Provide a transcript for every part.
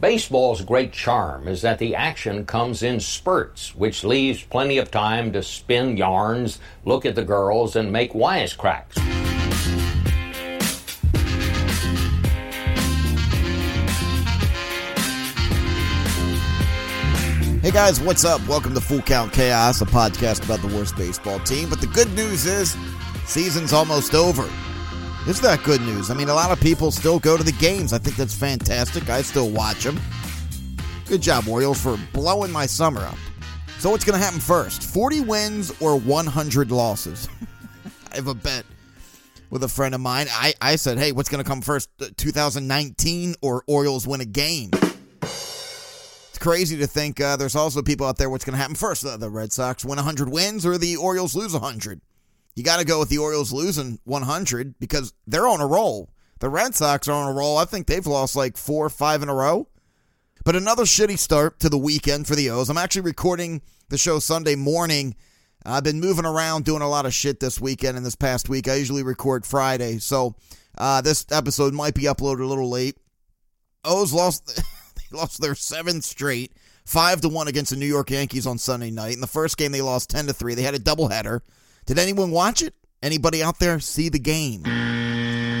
Baseball's great charm is that the action comes in spurts, which leaves plenty of time to spin yarns, look at the girls, and make wisecracks. Hey guys, what's up? Welcome to Full Count Chaos, a podcast about the worst baseball team. But the good news is, season's almost over. It's that good news. I mean, a lot of people still go to the games. I think that's fantastic. I still watch them. Good job, Orioles, for blowing my summer up. So, what's going to happen first? 40 wins or 100 losses? I have a bet with a friend of mine. I, I said, hey, what's going to come first, 2019 or Orioles win a game? It's crazy to think uh, there's also people out there what's going to happen first. The, the Red Sox win 100 wins or the Orioles lose 100. You got to go with the Orioles losing 100 because they're on a roll. The Red Sox are on a roll. I think they've lost like four or five in a row. But another shitty start to the weekend for the O's. I'm actually recording the show Sunday morning. I've been moving around doing a lot of shit this weekend and this past week. I usually record Friday, so uh, this episode might be uploaded a little late. O's lost they lost their seventh straight, five to one against the New York Yankees on Sunday night. In the first game, they lost ten to three. They had a doubleheader. Did anyone watch it? Anybody out there see the game?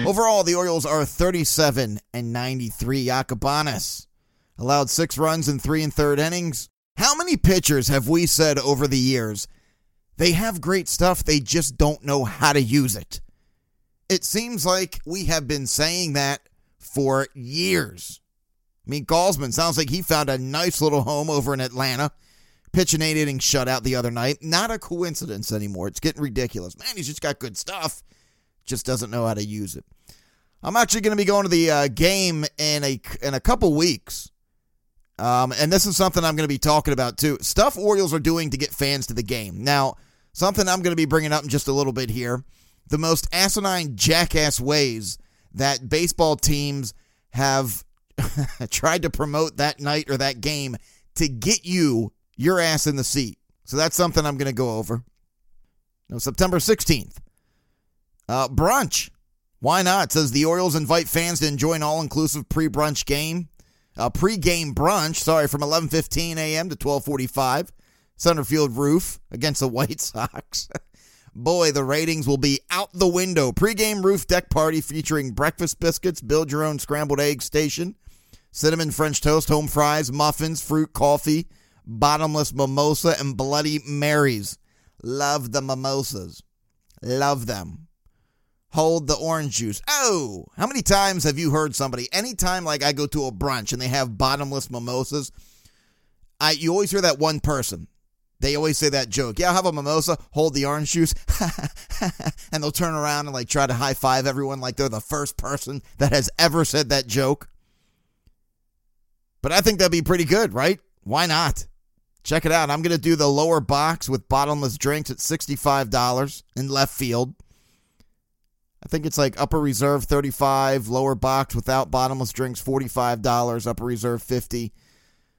Overall, the Orioles are 37 and 93. Yacabonis allowed six runs in three and third innings. How many pitchers have we said over the years? They have great stuff, they just don't know how to use it. It seems like we have been saying that for years. I mean, Gausman sounds like he found a nice little home over in Atlanta pitch an eight inning shutout the other night. Not a coincidence anymore. It's getting ridiculous. Man, he's just got good stuff. Just doesn't know how to use it. I'm actually going to be going to the uh, game in a in a couple weeks. Um, and this is something I'm going to be talking about too. Stuff Orioles are doing to get fans to the game. Now, something I'm going to be bringing up in just a little bit here. The most asinine jackass ways that baseball teams have tried to promote that night or that game to get you your ass in the seat. So that's something I'm going to go over. No, September 16th. Uh, brunch. Why not? Says the Orioles invite fans to enjoy an all-inclusive pre-brunch game. Uh, pre-game brunch, sorry, from 11:15 a.m. to 12:45. Centerfield roof against the White Sox. Boy, the ratings will be out the window. Pre-game roof deck party featuring breakfast biscuits, build your own scrambled egg station, cinnamon French toast, home fries, muffins, fruit, coffee, bottomless mimosa, and Bloody Marys. Love the mimosas. Love them. Hold the orange juice. Oh, how many times have you heard somebody, anytime like I go to a brunch and they have bottomless mimosas, I you always hear that one person. They always say that joke. Yeah, I'll have a mimosa, hold the orange juice, and they'll turn around and like try to high five everyone like they're the first person that has ever said that joke. But I think that'd be pretty good, right? Why not? Check it out. I'm going to do the lower box with bottomless drinks at $65 in left field. I think it's like upper reserve 35, lower box without bottomless drinks $45, upper reserve 50.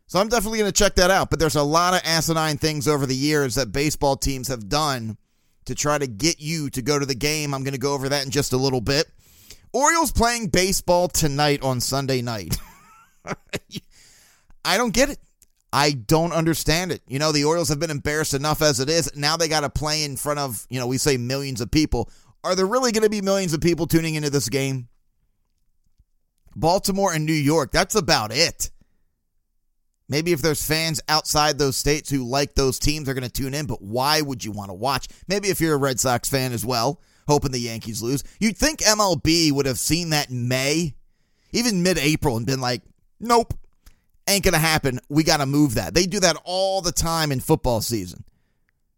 So I'm definitely going to check that out, but there's a lot of asinine things over the years that baseball teams have done to try to get you to go to the game. I'm going to go over that in just a little bit. Orioles playing baseball tonight on Sunday night. I don't get it. I don't understand it. You know, the Orioles have been embarrassed enough as it is. Now they got to play in front of, you know, we say millions of people. Are there really going to be millions of people tuning into this game? Baltimore and New York, that's about it. Maybe if there's fans outside those states who like those teams, they're going to tune in, but why would you want to watch? Maybe if you're a Red Sox fan as well, hoping the Yankees lose. You'd think MLB would have seen that in May, even mid April, and been like, nope, ain't going to happen. We got to move that. They do that all the time in football season.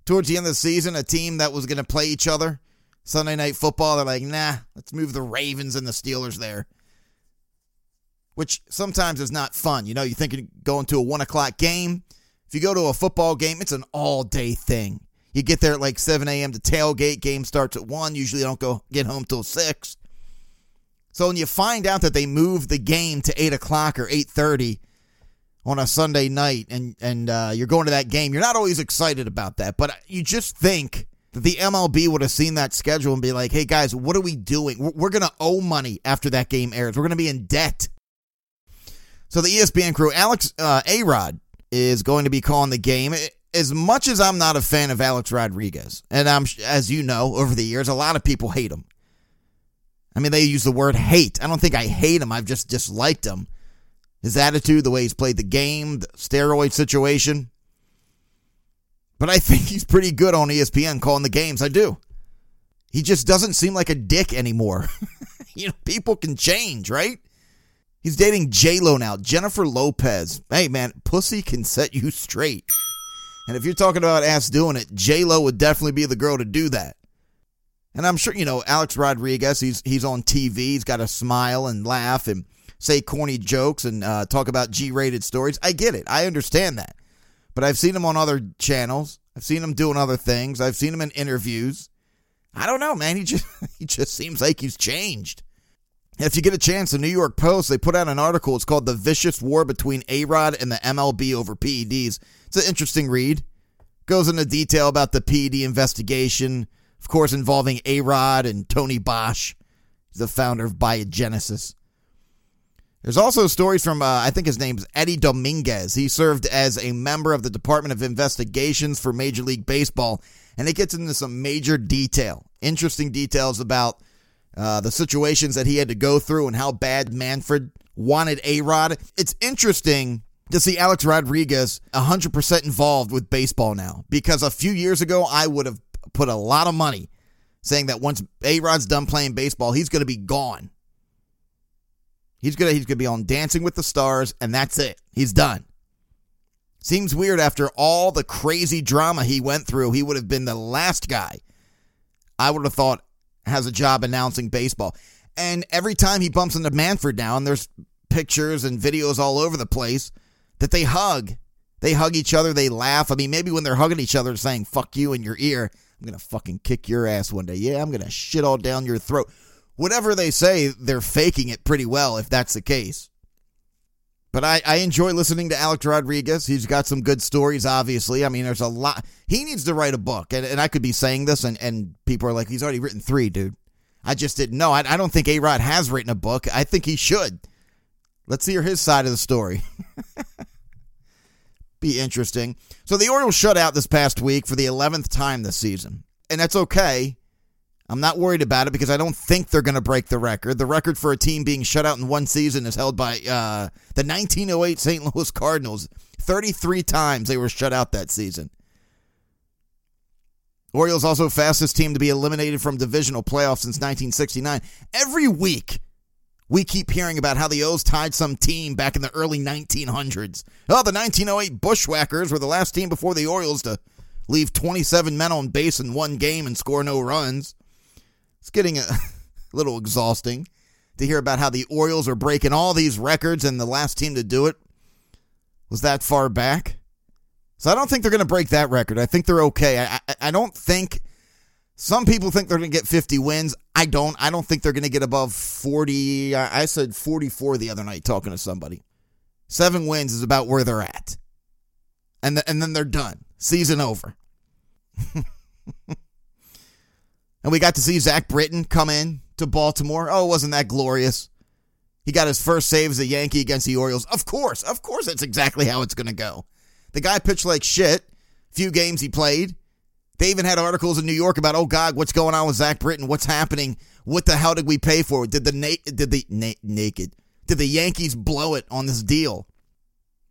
Towards the end of the season, a team that was going to play each other Sunday night football, they're like, nah, let's move the Ravens and the Steelers there. Which sometimes is not fun. You know, you think you're going to a one o'clock game. If you go to a football game, it's an all day thing. You get there at like 7 a.m. to tailgate. Game starts at 1. Usually don't go get home till 6. So when you find out that they move the game to 8 o'clock or 8.30, on a Sunday night and and uh, you're going to that game, you're not always excited about that. But you just think that the MLB would have seen that schedule and be like, "Hey guys, what are we doing? We're going to owe money after that game airs. We're going to be in debt." So the ESPN crew, Alex uh, Arod is going to be calling the game. As much as I'm not a fan of Alex Rodriguez, and I'm as you know over the years, a lot of people hate him. I mean, they use the word hate. I don't think I hate him. I've just disliked him. His attitude, the way he's played the game, the steroid situation. But I think he's pretty good on ESPN calling the games. I do. He just doesn't seem like a dick anymore. you know, people can change, right? He's dating J Lo now, Jennifer Lopez. Hey man, pussy can set you straight. And if you're talking about ass doing it, J Lo would definitely be the girl to do that. And I'm sure you know Alex Rodriguez. He's he's on TV. He's got a smile and laugh and say corny jokes and uh, talk about G-rated stories. I get it. I understand that. But I've seen him on other channels. I've seen him doing other things. I've seen him in interviews. I don't know, man. He just he just seems like he's changed. If you get a chance, the New York Post they put out an article. It's called "The Vicious War Between A Rod and the MLB Over PEDs." It's an interesting read. Goes into detail about the PED investigation, of course, involving A Rod and Tony Bosch, the founder of Biogenesis. There's also stories from, uh, I think his name's Eddie Dominguez. He served as a member of the Department of Investigations for Major League Baseball, and it gets into some major detail, interesting details about uh, the situations that he had to go through and how bad Manfred wanted A Rod. It's interesting to see Alex Rodriguez 100% involved with baseball now because a few years ago, I would have put a lot of money saying that once A Rod's done playing baseball, he's going to be gone. He's gonna he's gonna be on Dancing with the Stars, and that's it. He's done. Seems weird after all the crazy drama he went through. He would have been the last guy I would have thought has a job announcing baseball. And every time he bumps into Manfred now, and there's pictures and videos all over the place that they hug. They hug each other, they laugh. I mean, maybe when they're hugging each other, saying "fuck you" in your ear, I'm gonna fucking kick your ass one day. Yeah, I'm gonna shit all down your throat whatever they say, they're faking it pretty well if that's the case. But I, I enjoy listening to Alex Rodriguez. He's got some good stories, obviously. I mean, there's a lot. He needs to write a book. And, and I could be saying this, and, and people are like, he's already written three, dude. I just didn't know. I, I don't think A Rod has written a book. I think he should. Let's hear his side of the story. be interesting. So the Orioles shut out this past week for the 11th time this season. And that's okay I'm not worried about it because I don't think they're going to break the record. The record for a team being shut out in one season is held by uh, the 1908 St. Louis Cardinals. 33 times they were shut out that season. Orioles also fastest team to be eliminated from divisional playoffs since 1969. Every week, we keep hearing about how the O's tied some team back in the early 1900s. Oh, the 1908 Bushwhackers were the last team before the Orioles to leave 27 men on base in one game and score no runs. It's getting uh, a little exhausting to hear about how the Orioles are breaking all these records and the last team to do it was that far back. So I don't think they're going to break that record. I think they're okay. I, I, I don't think some people think they're going to get 50 wins. I don't. I don't think they're going to get above 40. I, I said 44 the other night talking to somebody. Seven wins is about where they're at. And, the, and then they're done. Season over. And we got to see Zach Britton come in to Baltimore. Oh, wasn't that glorious? He got his first save as a Yankee against the Orioles. Of course, of course, that's exactly how it's going to go. The guy pitched like shit. Few games he played. They even had articles in New York about, oh God, what's going on with Zach Britton? What's happening? What the hell did we pay for? Did the na- did the na- naked? Did the Yankees blow it on this deal?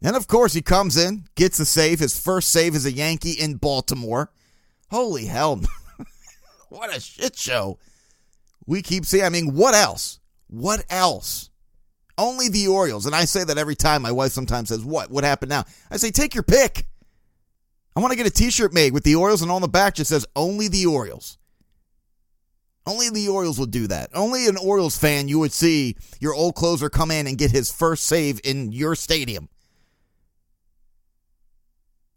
And of course, he comes in, gets a save, his first save as a Yankee in Baltimore. Holy hell! What a shit show. We keep seeing, I mean, what else? What else? Only the Orioles. And I say that every time. My wife sometimes says, What? What happened now? I say, Take your pick. I want to get a t shirt made with the Orioles, and on the back just says, Only the Orioles. Only the Orioles would do that. Only an Orioles fan you would see your old closer come in and get his first save in your stadium.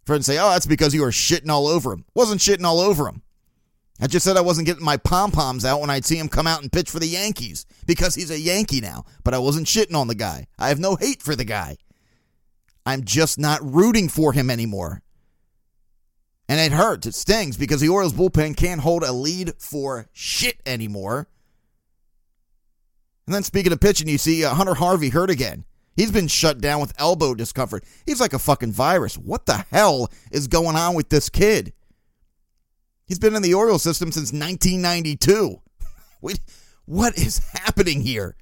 Friends say, oh, that's because you were shitting all over him. Wasn't shitting all over him. I just said I wasn't getting my pom poms out when I'd see him come out and pitch for the Yankees because he's a Yankee now, but I wasn't shitting on the guy. I have no hate for the guy. I'm just not rooting for him anymore. And it hurts. It stings because the Orioles bullpen can't hold a lead for shit anymore. And then speaking of pitching, you see uh, Hunter Harvey hurt again. He's been shut down with elbow discomfort. He's like a fucking virus. What the hell is going on with this kid? He's been in the Orioles system since 1992. what is happening here?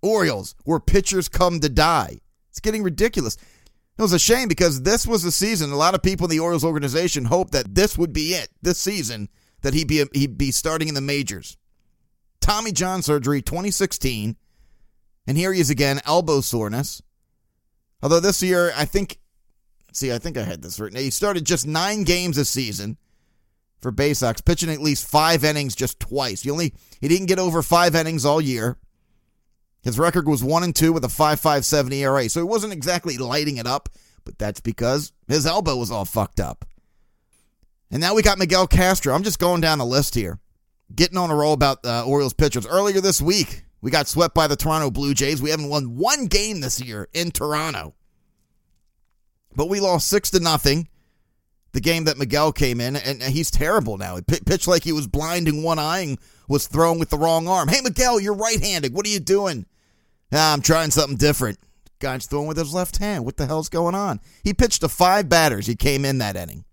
Orioles, where pitchers come to die. It's getting ridiculous. It was a shame because this was the season. A lot of people in the Orioles organization hoped that this would be it, this season, that he'd be he'd be starting in the majors. Tommy John surgery, 2016, and here he is again, elbow soreness. Although this year, I think, see, I think I had this written. He started just nine games this season for Baysox, pitching at least five innings just twice. He only he didn't get over five innings all year. His record was 1 and 2 with a 5.57 ERA. So he wasn't exactly lighting it up, but that's because his elbow was all fucked up. And now we got Miguel Castro. I'm just going down the list here. Getting on a roll about uh, Orioles pitchers. Earlier this week, we got swept by the Toronto Blue Jays. We haven't won one game this year in Toronto. But we lost 6 to nothing. The game that Miguel came in, and he's terrible now. He pitched like he was blind in one eye and was throwing with the wrong arm. Hey, Miguel, you're right handed. What are you doing? Ah, I'm trying something different. Guy's throwing with his left hand. What the hell's going on? He pitched to five batters. He came in that inning.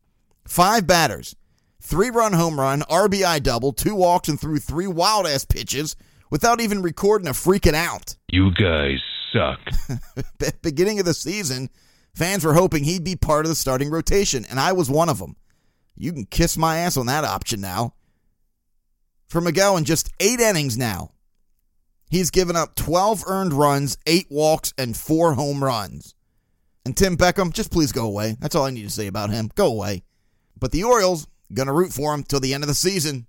Five batters. Three run home run, RBI double, two walks, and threw three wild ass pitches without even recording a freaking out. You guys suck. Beginning of the season, fans were hoping he'd be part of the starting rotation, and I was one of them. You can kiss my ass on that option now. For Miguel in just eight innings now, He's given up 12 earned runs, 8 walks, and 4 home runs. And Tim Beckham, just please go away. That's all I need to say about him. Go away. But the Orioles, to root for him till the end of the season.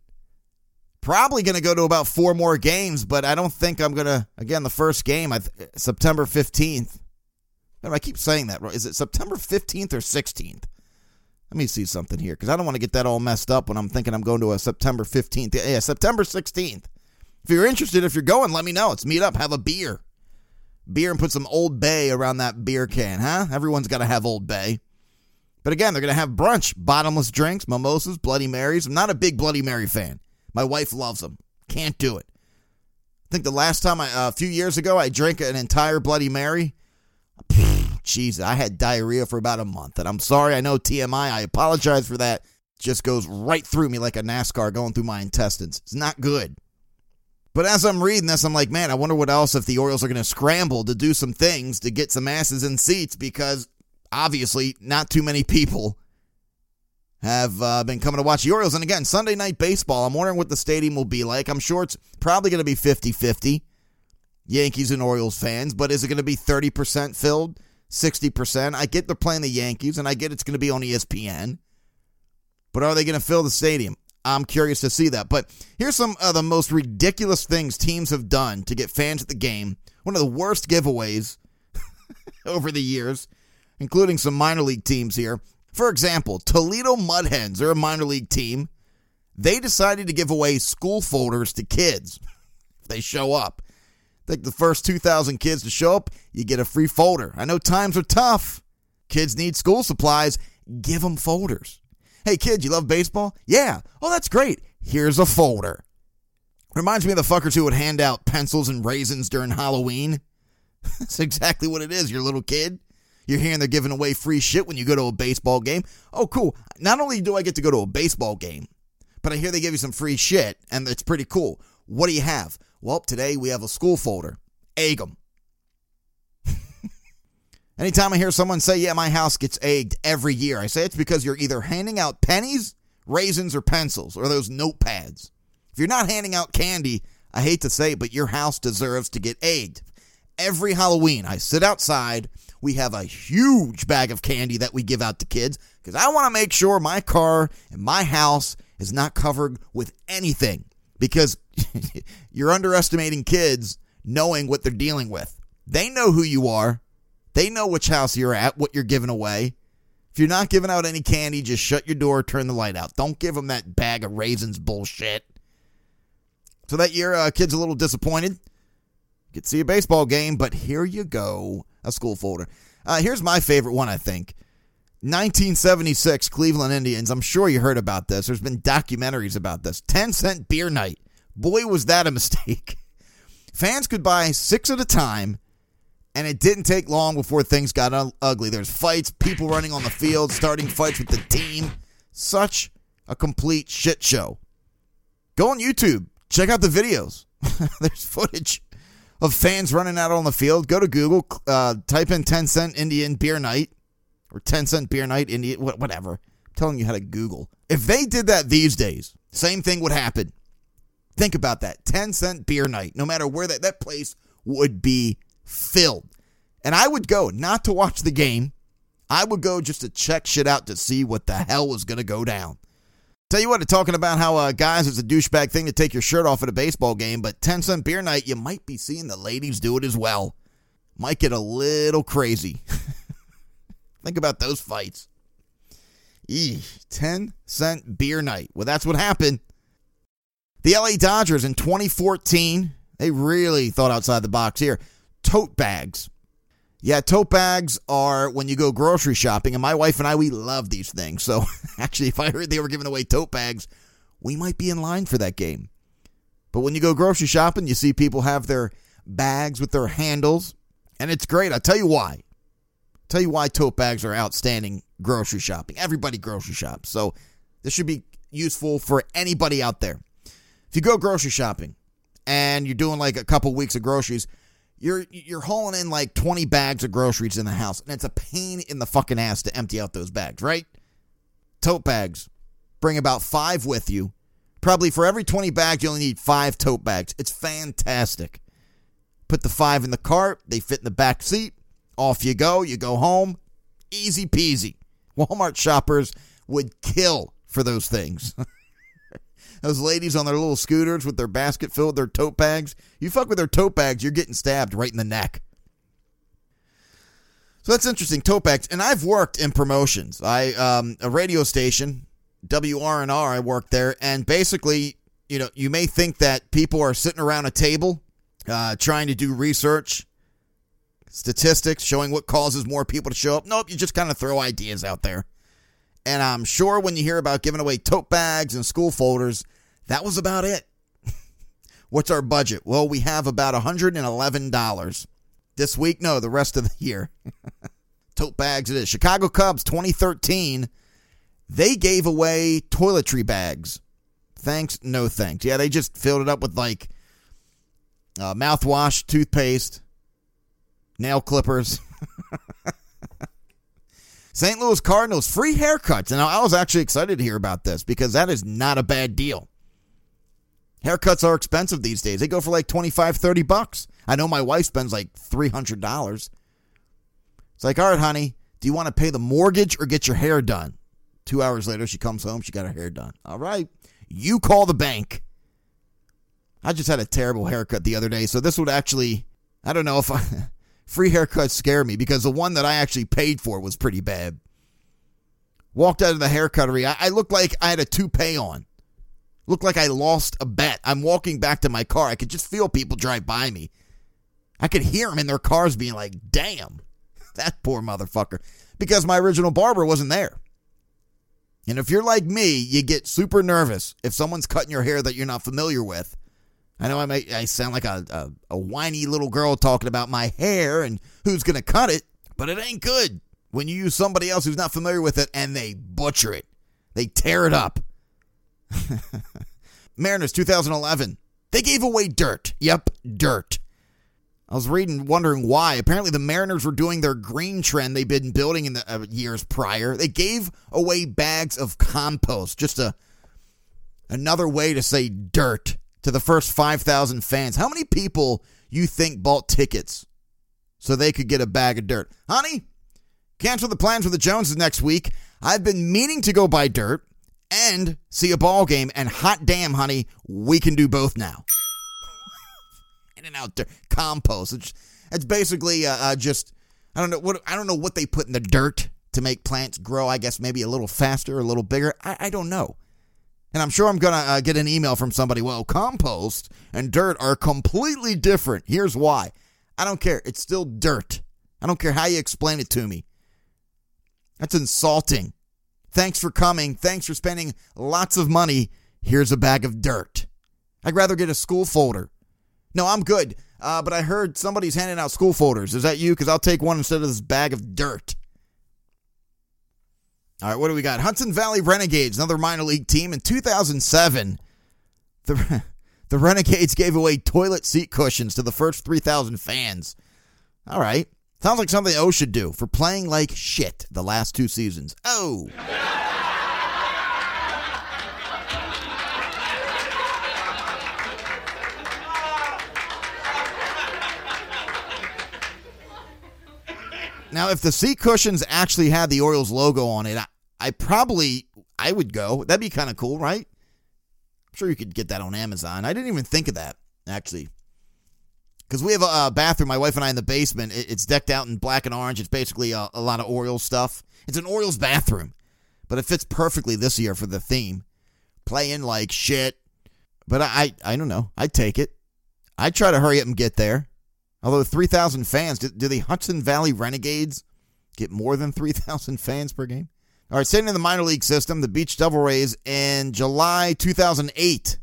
Probably to go to about four more games, but I don't think I'm to. Again, the first game, i September 15th. I keep saying that. Is it September 15th or 16th? Let me see something here because I don't want to get that all messed up when I'm thinking I'm going to a September 15th. Yeah, September 16th. If you're interested, if you're going, let me know. Let's meet up, have a beer. Beer and put some Old Bay around that beer can, huh? Everyone's got to have Old Bay. But again, they're going to have brunch, bottomless drinks, mimosas, Bloody Marys. I'm not a big Bloody Mary fan. My wife loves them. Can't do it. I think the last time, I, uh, a few years ago, I drank an entire Bloody Mary. Jeez, I had diarrhea for about a month. And I'm sorry, I know TMI. I apologize for that. Just goes right through me like a NASCAR going through my intestines. It's not good. But as I'm reading this, I'm like, man, I wonder what else if the Orioles are going to scramble to do some things to get some asses in seats because obviously not too many people have uh, been coming to watch the Orioles. And again, Sunday night baseball, I'm wondering what the stadium will be like. I'm sure it's probably going to be 50 50 Yankees and Orioles fans, but is it going to be 30% filled, 60%? I get they're playing the Yankees, and I get it's going to be on ESPN. But are they going to fill the stadium? I'm curious to see that. But here's some of the most ridiculous things teams have done to get fans at the game. One of the worst giveaways over the years, including some minor league teams here. For example, Toledo Mud Hens, they're a minor league team. They decided to give away school folders to kids if they show up. Like the first 2,000 kids to show up, you get a free folder. I know times are tough. Kids need school supplies. Give them folders. Hey, kid, you love baseball? Yeah. Oh, that's great. Here's a folder. Reminds me of the fuckers who would hand out pencils and raisins during Halloween. That's exactly what it is, your little kid. You're hearing they're giving away free shit when you go to a baseball game. Oh, cool. Not only do I get to go to a baseball game, but I hear they give you some free shit, and it's pretty cool. What do you have? Well, today we have a school folder. Egg them. Anytime I hear someone say, yeah, my house gets egged every year, I say it's because you're either handing out pennies, raisins, or pencils, or those notepads. If you're not handing out candy, I hate to say it, but your house deserves to get egged. Every Halloween, I sit outside. We have a huge bag of candy that we give out to kids because I want to make sure my car and my house is not covered with anything because you're underestimating kids knowing what they're dealing with. They know who you are. They know which house you're at, what you're giving away. If you're not giving out any candy, just shut your door, turn the light out. Don't give them that bag of raisins bullshit. So that year, uh, kid's a little disappointed. Get to see a baseball game, but here you go, a school folder. Uh, here's my favorite one, I think. 1976 Cleveland Indians. I'm sure you heard about this. There's been documentaries about this. 10 cent beer night. Boy, was that a mistake. Fans could buy six at a time And it didn't take long before things got ugly. There's fights, people running on the field, starting fights with the team. Such a complete shit show. Go on YouTube, check out the videos. There's footage of fans running out on the field. Go to Google, uh, type in 10 cent Indian beer night or 10 cent beer night Indian, whatever. I'm telling you how to Google. If they did that these days, same thing would happen. Think about that 10 cent beer night, no matter where that, that place would be filled. And I would go not to watch the game, I would go just to check shit out to see what the hell was going to go down. Tell you what, talking about how uh, guys, it's a douchebag thing to take your shirt off at a baseball game, but 10 cent beer night, you might be seeing the ladies do it as well. Might get a little crazy. Think about those fights. Eee, 10 cent beer night. Well, that's what happened. The LA Dodgers in 2014, they really thought outside the box here. Tote bags. Yeah, tote bags are when you go grocery shopping, and my wife and I, we love these things. So actually, if I heard they were giving away tote bags, we might be in line for that game. But when you go grocery shopping, you see people have their bags with their handles, and it's great. I'll tell you why. Tell you why tote bags are outstanding grocery shopping. Everybody grocery shops. So this should be useful for anybody out there. If you go grocery shopping and you're doing like a couple weeks of groceries, you're you're hauling in like 20 bags of groceries in the house, and it's a pain in the fucking ass to empty out those bags, right? Tote bags. Bring about five with you. Probably for every 20 bags, you only need five tote bags. It's fantastic. Put the five in the cart, they fit in the back seat. Off you go. You go home. Easy peasy. Walmart shoppers would kill for those things. Those ladies on their little scooters with their basket filled with their tote bags. You fuck with their tote bags, you're getting stabbed right in the neck. So that's interesting, tote bags. And I've worked in promotions. I um, a radio station, WRNR. I worked there, and basically, you know, you may think that people are sitting around a table uh, trying to do research, statistics showing what causes more people to show up. Nope, you just kind of throw ideas out there. And I'm sure when you hear about giving away tote bags and school folders, that was about it. What's our budget? Well, we have about $111 this week. No, the rest of the year. tote bags it is. Chicago Cubs 2013, they gave away toiletry bags. Thanks, no thanks. Yeah, they just filled it up with like uh, mouthwash, toothpaste, nail clippers. St. Louis Cardinals free haircuts. And I was actually excited to hear about this because that is not a bad deal. Haircuts are expensive these days. They go for like 25, 30 bucks. I know my wife spends like $300. It's like, all right, honey, do you want to pay the mortgage or get your hair done? Two hours later, she comes home. She got her hair done. All right. You call the bank. I just had a terrible haircut the other day. So this would actually, I don't know if I. Free haircuts scare me because the one that I actually paid for was pretty bad. Walked out of the haircuttery. I, I looked like I had a toupee on. Looked like I lost a bet. I'm walking back to my car. I could just feel people drive by me. I could hear them in their cars being like, damn, that poor motherfucker. Because my original barber wasn't there. And if you're like me, you get super nervous if someone's cutting your hair that you're not familiar with. I know I may I sound like a, a, a whiny little girl talking about my hair and who's gonna cut it, but it ain't good when you use somebody else who's not familiar with it and they butcher it. They tear it up. Mariners 2011. They gave away dirt. Yep, dirt. I was reading, wondering why. Apparently, the Mariners were doing their green trend they've been building in the uh, years prior. They gave away bags of compost, just a another way to say dirt to the first 5,000 fans. How many people you think bought tickets so they could get a bag of dirt? Honey, cancel the plans with the Joneses next week. I've been meaning to go buy dirt and see a ball game, and hot damn, honey, we can do both now. In and out dirt, compost. It's, it's basically uh, uh, just I don't know what I don't know what they put in the dirt to make plants grow. I guess maybe a little faster, a little bigger. I, I don't know. And I'm sure I'm going to uh, get an email from somebody. Well, compost and dirt are completely different. Here's why. I don't care. It's still dirt. I don't care how you explain it to me. That's insulting. Thanks for coming. Thanks for spending lots of money. Here's a bag of dirt. I'd rather get a school folder. No, I'm good. Uh, but I heard somebody's handing out school folders. Is that you? Because I'll take one instead of this bag of dirt. All right, what do we got? Hudson Valley Renegades, another minor league team. In 2007, the, the Renegades gave away toilet seat cushions to the first 3,000 fans. All right. Sounds like something O should do for playing like shit the last two seasons. Oh. Now, if the seat cushions actually had the Orioles logo on it, I, I probably I would go. That'd be kind of cool, right? I'm sure you could get that on Amazon. I didn't even think of that actually, because we have a, bathroom. My wife and I in the basement. It, it's decked out in black and orange. It's basically a, a lot of Orioles stuff. It's an Orioles bathroom, but it fits perfectly this year for the theme. Playing like shit, but I I, I don't know. I'd take it. I'd try to hurry up and get there. Although 3,000 fans, do, do, the Hudson Valley Renegades get more than 3,000 fans per game? All right, staying in the minor league system, the Beach Devil Rays in July 2008,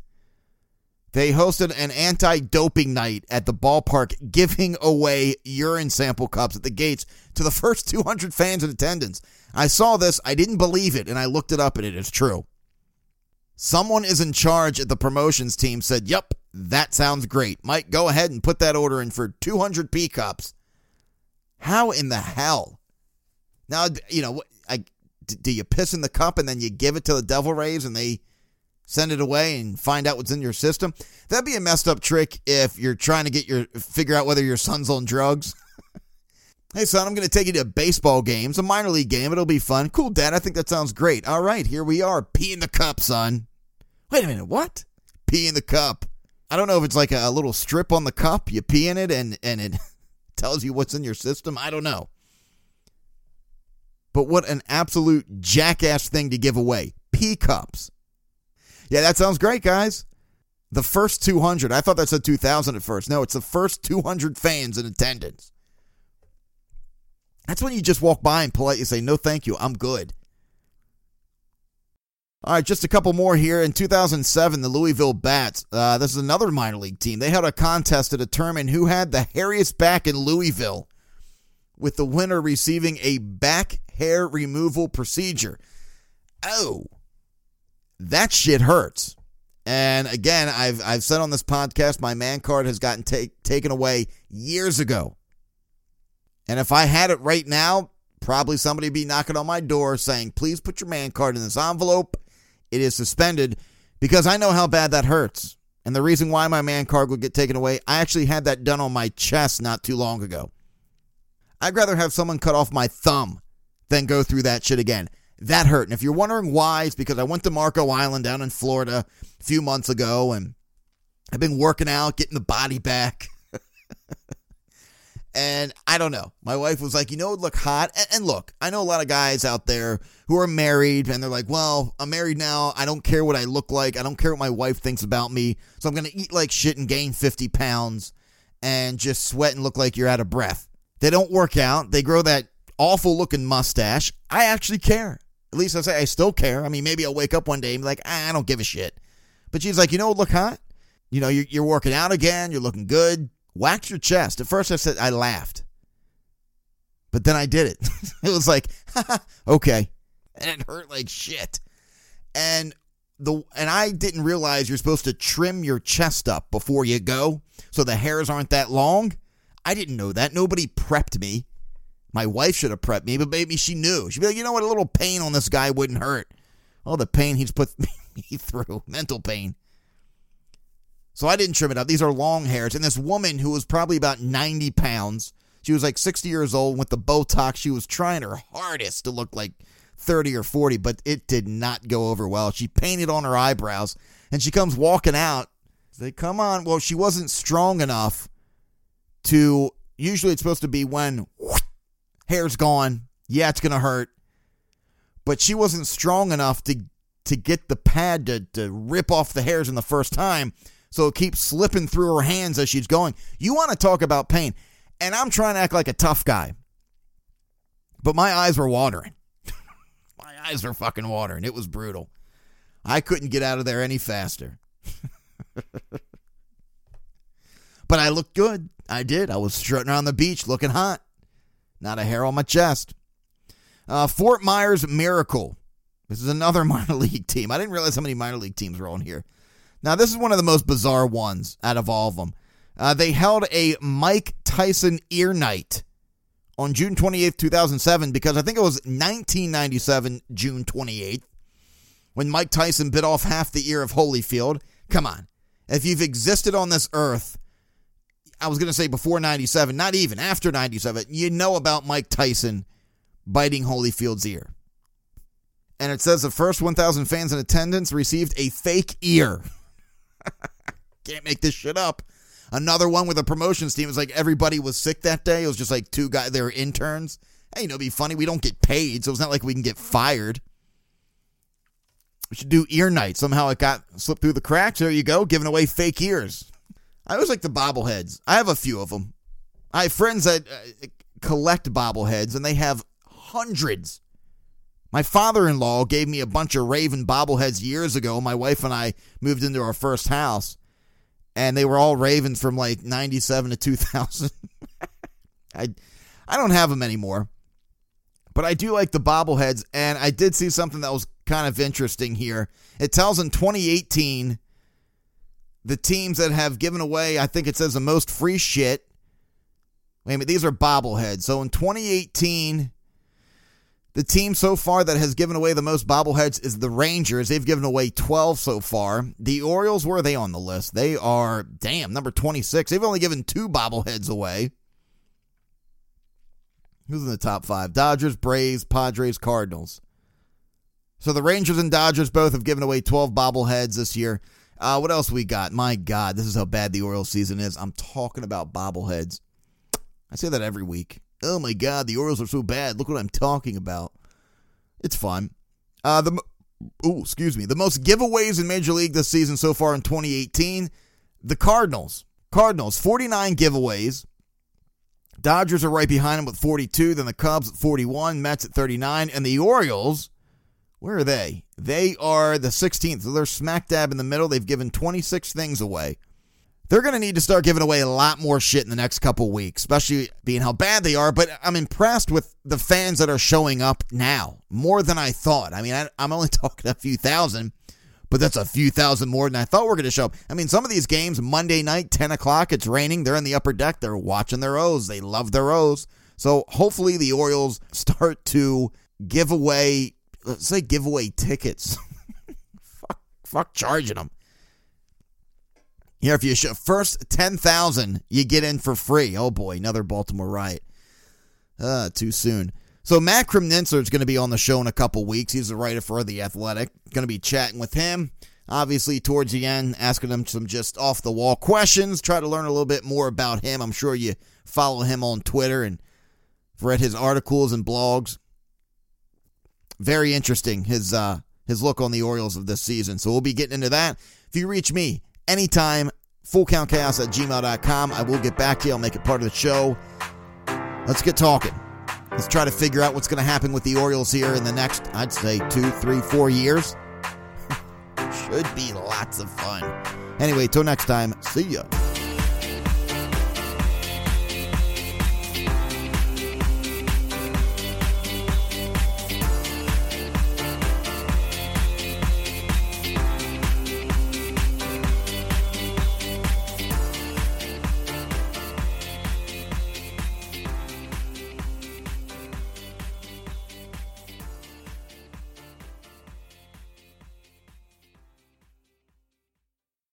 they hosted an anti doping night at the ballpark, giving away urine sample cups at the gates to the first 200 fans in attendance. I saw this, I didn't believe it, and I looked it up, and it is true. Someone is in charge at the promotions team said, Yep, that sounds great. Mike, go ahead and put that order in for 200 P cups. How in the hell? Now, you know, do you piss in the cup and then you give it to the Devil Rays and they send it away and find out what's in your system? That'd be a messed up trick if you're trying to get your figure out whether your son's on drugs. hey, son, I'm going to take you to a baseball game, it's a minor league game. It'll be fun. Cool, Dad. I think that sounds great. All right, here we are. Pee in the cup, son. Wait a minute. What? Pee in the cup. I don't know if it's like a, little strip on the cup. You pee in it and, and it tells you what's in your system. I don't know. But what an absolute jackass thing to give away. Pee cups. Yeah, that sounds great, guys. The first 200. I thought that said 2,000 at first. No, it's the first 200 fans in attendance. That's when you just walk by and politely say, no, thank you. I'm good. All right, just a couple more here. In 2007, the Louisville Bats, uh, this is another minor league team. They had a contest to determine who had the hairiest back in Louisville, with the winner receiving a back hair removal procedure. Oh, that shit hurts. And again, I've I've said on this podcast, my man card has gotten take, taken away years ago. And if I had it right now, probably somebody would be knocking on my door saying, "Please put your man card in this envelope." it is suspended because I know how bad that hurts. And the reason why my man card would get taken away, I actually had that done on my chest not too long ago. I'd rather have someone cut off my thumb than go through that shit again. That hurt. And if you're wondering why, it's because I went to Marco Island down in Florida a few months ago and I've been working out, getting the body back. And I don't know. My wife was like, you know, look hot. And, and, look, I know a lot of guys out there who are married and they're like, well, I'm married now. I don't care what I look like. I don't care what my wife thinks about me. So I'm going to eat like shit and gain 50 pounds and just sweat and look like you're out of breath. They don't work out. They grow that awful looking mustache. I actually care. At least I say I still care. I mean, maybe I'll wake up one day and be like, ah, I don't give a shit. But she's like, you know, look hot. You know, you're, you're working out again. You're looking good wax your chest. At first, I said I laughed, but then I did it. it was like, okay, and it hurt like shit. And the and I didn't realize you're supposed to trim your chest up before you go, so the hairs aren't that long. I didn't know that. Nobody prepped me. My wife should have prepped me, but maybe she knew. She'd be like, you know what, a little pain on this guy wouldn't hurt. All the pain he's put me through, mental pain. So I didn't trim it up. These are long hairs. And this woman who was probably about 90 pounds, she was like 60 years old with the Botox. She was trying her hardest to look like 30 or 40, but it did not go over well. She painted on her eyebrows and she comes walking out. Say, come on. Well, she wasn't strong enough to. Usually it's supposed to be when whoosh, hair's gone. Yeah, it's going to hurt. But she wasn't strong enough to to get the pad to, to rip off the hairs in the first time. So it keeps slipping through her hands as she's going. You want to talk about pain. And I'm trying to act like a tough guy. But my eyes were watering. my eyes were fucking watering. It was brutal. I couldn't get out of there any faster. But I looked good. I did. I was strutting around the beach looking hot. Not a hair on my chest. Uh, Fort Myers Miracle. This is another minor league team. I didn't realize how many minor league teams were on here. Now, this is one of the most bizarre ones out of all of them. Uh, they held a Mike Tyson ear night on June 28th, 2007, because I think it was 1997, June 28th, when Mike Tyson bit off half the ear of Holyfield. Come on. If you've existed on this earth, I was going to say before 97, not even after 97, you know about Mike Tyson biting Holyfield's ear. And it says the first 1,000 fans in attendance received a fake ear. Can't make this shit up. Another one with a promotions team. It was like everybody was sick that day. It was just like two guys, they were interns. Hey, you know, be funny. We don't get paid, so it's not like we can get fired. We should do ear night. Somehow it got slipped through the cracks. There you go, giving away fake ears. I always like the bobbleheads. I have a few of them. I have friends that uh, collect bobbleheads, and they have hundreds. My father in law gave me a bunch of Raven bobbleheads years ago. My wife and I moved into our first house and they were all Ravens from like 97 to 2000. I I don't have them anymore. But I do like the bobbleheads and I did see something that was kind of interesting here. It tells in 2018 the teams that have given away, I think it says the most free shit. Wait a minute, these are bobbleheads. So in 2018 the team so far that has given away the most bobbleheads is the Rangers. They've given away 12 so far. The Orioles, where are they on the list? They are, damn, number 26. They've only given two bobbleheads away. Who's in the top five? Dodgers, Braves, Padres, Cardinals. So the Rangers and Dodgers both have given away 12 bobbleheads this year. Uh, what else we got? My God, this is how bad the Orioles season is. I'm talking about bobbleheads. I say that every week oh my God, the Orioles are so bad. Look what I'm talking about. It's fun. Uh, the oh, excuse me, the most giveaways in Major League this season so far in 2018. The Cardinals, Cardinals, 49 giveaways. Dodgers are right behind them with 42. Then the Cubs at 41, Mets at 39, and the Orioles. Where are they? They are the 16th. So they're smack dab in the middle. They've given 26 things away they're going to need to start giving away a lot more shit in the next couple weeks, especially being how bad they are. But I'm impressed with the fans that are showing up now, more than I thought. I mean, I, am only talking a few thousand, but that's a few thousand more than I thought were going to show up. I mean, some of these games, Monday night, 10 o'clock, it's raining. They're in the upper deck. They're watching their O's. They love their O's. So hopefully the Orioles start to give away, say, giveaway tickets. fuck, fuck charging them here, if you show first 10,000, you get in for free. Oh boy, another Baltimore riot. Uh, too soon. So Matt Kremnitzer is going to be on the show in a couple weeks. He's the writer for The Athletic. Going to be chatting with him. Obviously, towards the end, asking him some just off the wall questions. Try to learn a little bit more about him. I'm sure you follow him on Twitter and read his articles and blogs. Very interesting his uh, his look on the Orioles of this season. So we'll be getting into that. If you reach me anytime. Fullcountchaos at gmail.com. I will get back to you. I'll make it part of the show. Let's get talking. Let's try to figure out what's going to happen with the Orioles here in the next, I'd say, two, three, four years. Should be lots of fun. Anyway, till next time, see ya.